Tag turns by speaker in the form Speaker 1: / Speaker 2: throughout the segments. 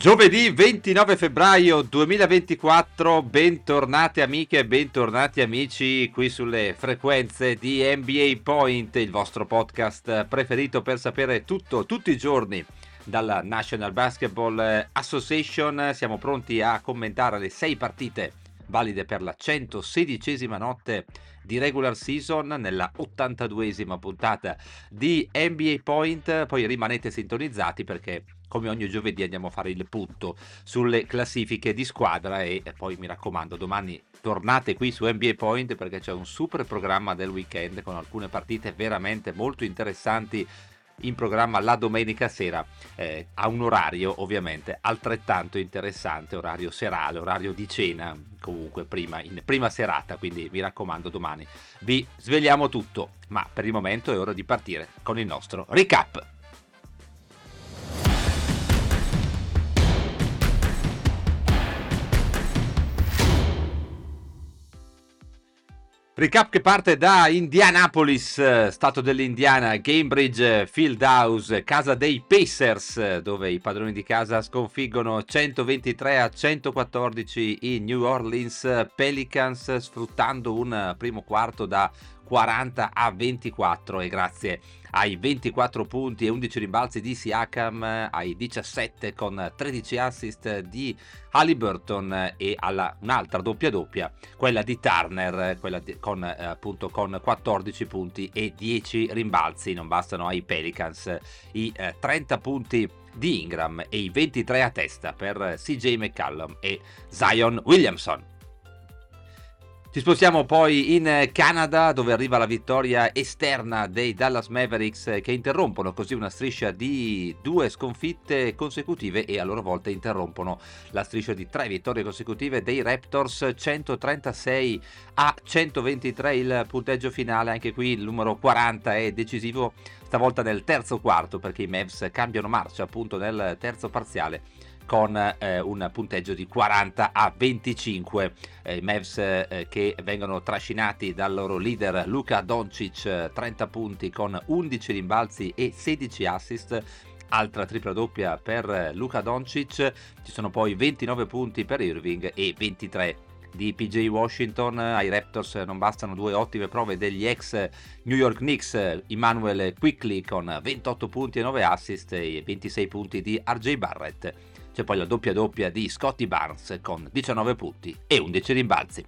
Speaker 1: Giovedì 29 febbraio 2024, bentornate amiche e bentornati amici qui sulle frequenze di NBA Point, il vostro podcast preferito per sapere tutto, tutti i giorni dalla National Basketball Association. Siamo pronti a commentare le sei partite valide per la 116esima notte di regular season nella 82esima puntata di NBA Point. Poi rimanete sintonizzati perché come ogni giovedì andiamo a fare il punto sulle classifiche di squadra e poi mi raccomando domani tornate qui su NBA Point perché c'è un super programma del weekend con alcune partite veramente molto interessanti in programma la domenica sera eh, a un orario ovviamente altrettanto interessante, orario serale, orario di cena, comunque prima, in prima serata, quindi mi raccomando domani vi svegliamo tutto, ma per il momento è ora di partire con il nostro recap. Recap che parte da Indianapolis, stato dell'Indiana, Cambridge Fieldhouse, casa dei Pacers, dove i padroni di casa sconfiggono 123 a 114 i New Orleans Pelicans, sfruttando un primo quarto da 40 a 24 e grazie ai 24 punti e 11 rimbalzi di Siakam, ai 17 con 13 assist di Halliburton e alla un'altra doppia doppia, quella di Turner, quella di, con, eh, appunto con 14 punti e 10 rimbalzi. Non bastano ai Pelicans i eh, 30 punti di Ingram e i 23 a testa per CJ McCallum e Zion Williamson. Ci spostiamo poi in Canada dove arriva la vittoria esterna dei Dallas Mavericks che interrompono così una striscia di due sconfitte consecutive e a loro volta interrompono la striscia di tre vittorie consecutive dei Raptors 136 a 123 il punteggio finale. Anche qui il numero 40 è decisivo stavolta nel terzo quarto perché i Mavs cambiano marcia appunto nel terzo parziale con eh, un punteggio di 40 a 25. Eh, I Mavs eh, che vengono trascinati dal loro leader Luca Doncic, 30 punti con 11 rimbalzi e 16 assist altra tripla doppia per Luca Doncic, ci sono poi 29 punti per Irving e 23 di PJ Washington. Ai Raptors non bastano due ottime prove degli ex New York Knicks, Emmanuel Quickly con 28 punti e 9 assist e 26 punti di RJ Barrett. C'è poi la doppia doppia di Scotty Barnes con 19 punti e 11 rimbalzi.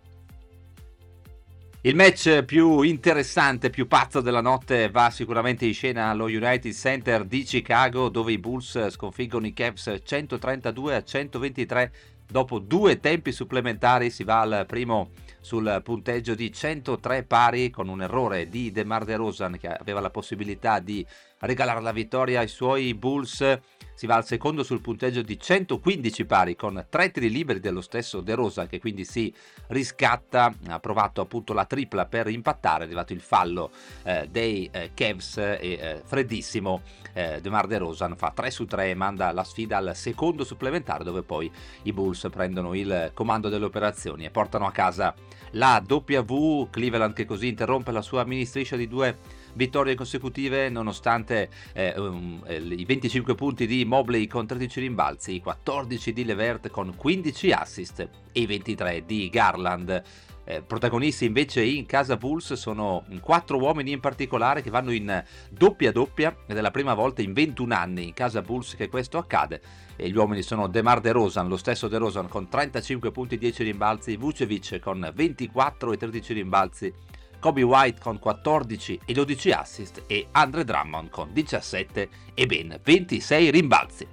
Speaker 1: Il match più interessante, più pazzo della notte va sicuramente in scena allo United Center di Chicago dove i Bulls sconfiggono i Cavs 132 a 123 dopo due tempi supplementari si va al primo sul punteggio di 103 pari con un errore di DeMar DeRozan che aveva la possibilità di regalare la vittoria ai suoi Bulls si va al secondo sul punteggio di 115 pari con tre tiri liberi dello stesso De Rosa che quindi si riscatta, ha provato appunto la tripla per impattare, è arrivato il fallo eh, dei eh, Cavs e eh, freddissimo eh, DeMar DeRozan fa 3 su 3 e manda la sfida al secondo supplementare dove poi i Bulls prendono il comando delle operazioni e portano a casa la W, Cleveland che così interrompe la sua mini striscia di due vittorie consecutive nonostante eh, um, eh, i 25 punti di Mobley con 13 rimbalzi, i 14 di Levert con 15 assist e i 23 di Garland. Eh, protagonisti invece in casa Bulls sono quattro uomini in particolare che vanno in doppia doppia ed è la prima volta in 21 anni in casa Bulls che questo accade e gli uomini sono DeMar DeRozan, lo stesso DeRozan con 35 punti e 10 rimbalzi, Vucevic con 24 e 13 rimbalzi Kobe White con 14 e 12 assist e Andre Drummond con 17 e ben 26 rimbalzi.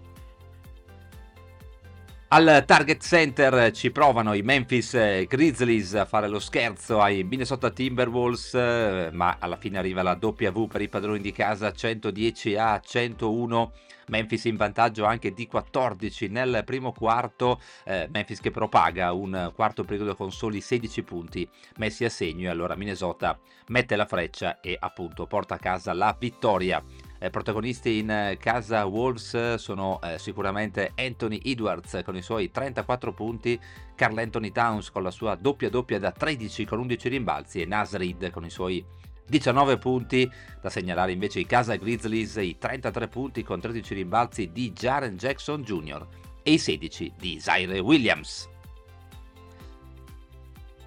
Speaker 1: Al Target Center ci provano i Memphis Grizzlies a fare lo scherzo ai Minnesota Timberwolves, ma alla fine arriva la W per i padroni di casa 110 a 101 Memphis in vantaggio anche di 14 nel primo quarto, eh, Memphis che propaga un quarto periodo con soli 16 punti messi a segno e allora Minnesota mette la freccia e appunto porta a casa la vittoria. Eh, protagonisti in casa Wolves sono eh, sicuramente Anthony Edwards con i suoi 34 punti, Carl Anthony Towns con la sua doppia doppia da 13 con 11 rimbalzi e Nasrid con i suoi 19 punti, da segnalare invece i Casa Grizzlies, i 33 punti con 13 rimbalzi di Jaren Jackson Jr. e i 16 di Zaire Williams.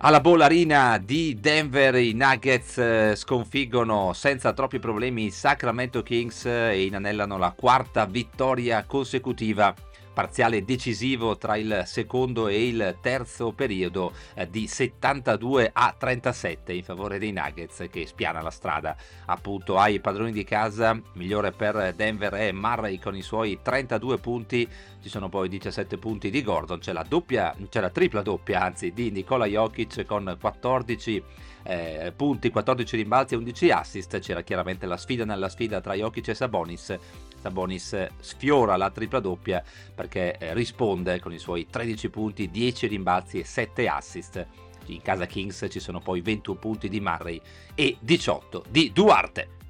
Speaker 1: Alla Bollarina di Denver i Nuggets eh, sconfiggono senza troppi problemi i Sacramento Kings e inanellano la quarta vittoria consecutiva parziale decisivo tra il secondo e il terzo periodo eh, di 72 a 37 in favore dei Nuggets che spiana la strada appunto ai padroni di casa. Migliore per Denver è Murray con i suoi 32 punti. Ci sono poi 17 punti di Gordon. C'è la doppia c'è la tripla doppia anzi di Nikola Jokic con 14 eh, punti, 14 rimbalzi e 11 assist. C'era chiaramente la sfida nella sfida tra Jokic e Sabonis. Sabonis sfiora la tripla doppia perché eh, risponde con i suoi 13 punti, 10 rimbalzi e 7 assist. In casa Kings ci sono poi 21 punti di Murray e 18 di Duarte.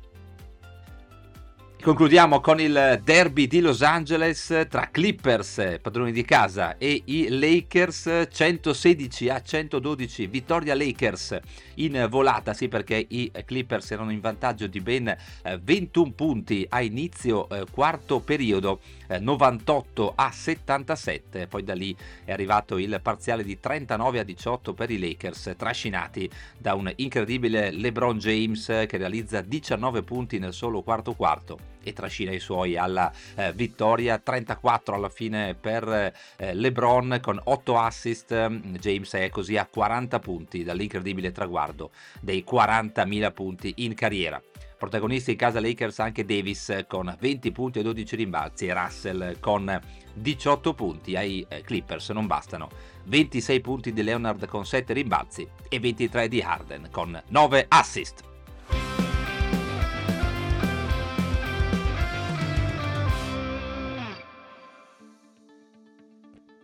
Speaker 1: Concludiamo con il derby di Los Angeles tra Clippers, padroni di casa, e i Lakers 116 a 112. Vittoria Lakers in volata, sì perché i Clippers erano in vantaggio di ben 21 eh, punti a inizio eh, quarto periodo, 98 eh, a 77. Poi da lì è arrivato il parziale di 39 a 18 per i Lakers, trascinati da un incredibile LeBron James che realizza 19 punti nel solo quarto quarto e trascina i suoi alla eh, vittoria. 34 alla fine per eh, LeBron con 8 assist. James è così a 40 punti dall'incredibile traguardo dei 40.000 punti in carriera. Protagonisti in casa Lakers anche Davis con 20 punti e 12 rimbalzi e Russell con 18 punti. Ai eh, Clippers non bastano. 26 punti di Leonard con 7 rimbalzi e 23 di Harden con 9 assist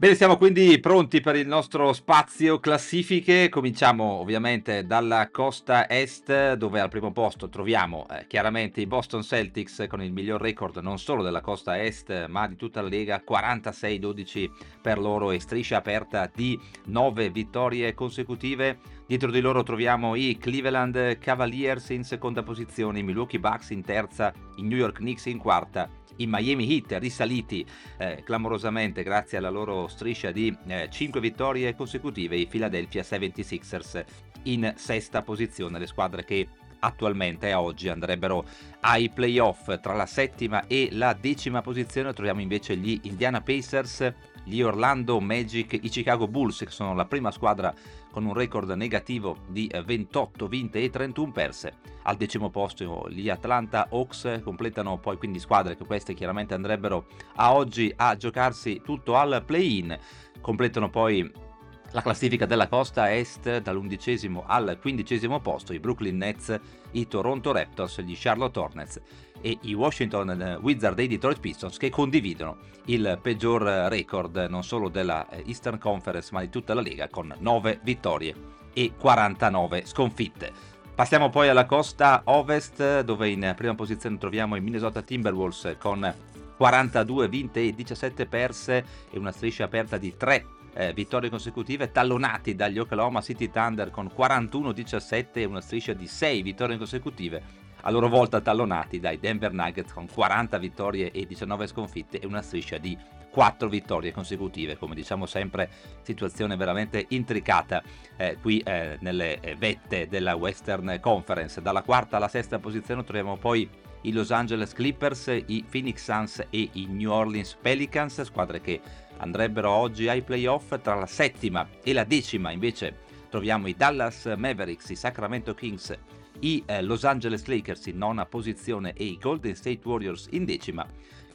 Speaker 1: Bene, siamo quindi pronti per il nostro spazio classifiche. Cominciamo ovviamente dalla costa est, dove al primo posto troviamo eh, chiaramente i Boston Celtics con il miglior record non solo della costa est, ma di tutta la Lega, 46-12 per loro e striscia aperta di 9 vittorie consecutive. Dietro di loro troviamo i Cleveland Cavaliers in seconda posizione, i Milwaukee Bucks in terza, i New York Knicks in quarta i Miami Heat risaliti eh, clamorosamente grazie alla loro striscia di eh, 5 vittorie consecutive, i Philadelphia 76ers in sesta posizione, le squadre che attualmente a oggi andrebbero ai playoff tra la settima e la decima posizione troviamo invece gli Indiana Pacers gli Orlando Magic, i Chicago Bulls che sono la prima squadra con un record negativo di 28 eh, vinte e 31 perse. Al decimo posto gli Atlanta Hawks completano poi quindi squadre che queste chiaramente andrebbero a oggi a giocarsi tutto al play-in. Completano poi la classifica della costa est dall'undicesimo al quindicesimo posto i Brooklyn Nets, i Toronto Raptors, gli Charlotte Hornets e i Washington Wizards e i Detroit Pistons che condividono il peggior record non solo della Eastern Conference ma di tutta la Lega con 9 vittorie e 49 sconfitte. Passiamo poi alla costa ovest dove in prima posizione troviamo i Minnesota Timberwolves con 42 vinte e 17 perse e una striscia aperta di 3 eh, vittorie consecutive, tallonati dagli Oklahoma City Thunder con 41-17 e una striscia di 6 vittorie consecutive a loro volta tallonati dai Denver Nuggets con 40 vittorie e 19 sconfitte e una striscia di 4 vittorie consecutive, come diciamo sempre, situazione veramente intricata eh, qui eh, nelle eh, vette della Western Conference. Dalla quarta alla sesta posizione troviamo poi i Los Angeles Clippers, i Phoenix Suns e i New Orleans Pelicans, squadre che andrebbero oggi ai playoff. Tra la settima e la decima invece troviamo i Dallas Mavericks, i Sacramento Kings i eh, Los Angeles Lakers in nona posizione e i Golden State Warriors in decima.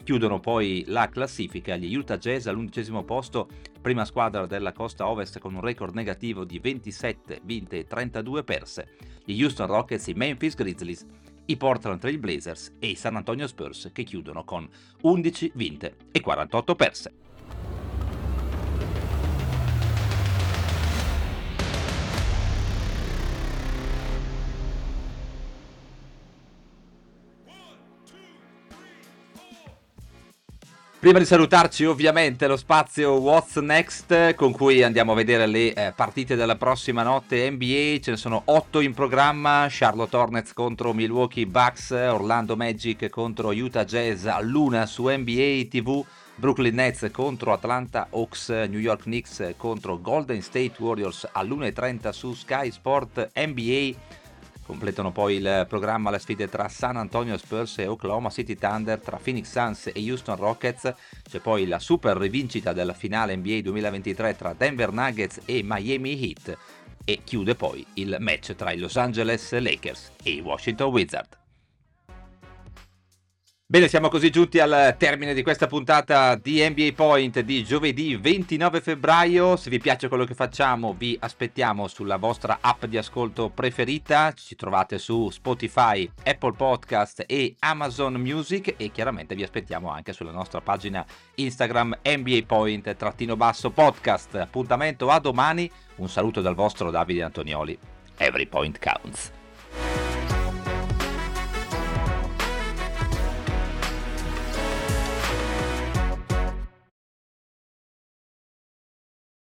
Speaker 1: Chiudono poi la classifica gli Utah Jazz all'undicesimo posto, prima squadra della costa ovest con un record negativo di 27 vinte e 32 perse, gli Houston Rockets, i Memphis Grizzlies, i Portland Trail Blazers e i San Antonio Spurs che chiudono con 11 vinte e 48 perse. Prima di salutarci ovviamente lo spazio What's Next con cui andiamo a vedere le eh, partite della prossima notte NBA, ce ne sono 8 in programma, Charlotte Hornets contro Milwaukee Bucks, Orlando Magic contro Utah Jazz a luna su NBA TV, Brooklyn Nets contro Atlanta Hawks, New York Knicks contro Golden State Warriors all'1.30 su Sky Sport NBA Completano poi il programma le sfide tra San Antonio Spurs e Oklahoma City Thunder, tra Phoenix Suns e Houston Rockets. C'è poi la super rivincita della finale NBA 2023 tra Denver Nuggets e Miami Heat. E chiude poi il match tra i Los Angeles Lakers e i Washington Wizards. Bene, siamo così giunti al termine di questa puntata di NBA Point di giovedì 29 febbraio. Se vi piace quello che facciamo, vi aspettiamo sulla vostra app di ascolto preferita. Ci trovate su Spotify, Apple Podcast e Amazon Music e chiaramente vi aspettiamo anche sulla nostra pagina Instagram NBA Point-podcast. Appuntamento a domani. Un saluto dal vostro Davide Antonioli. Every point counts.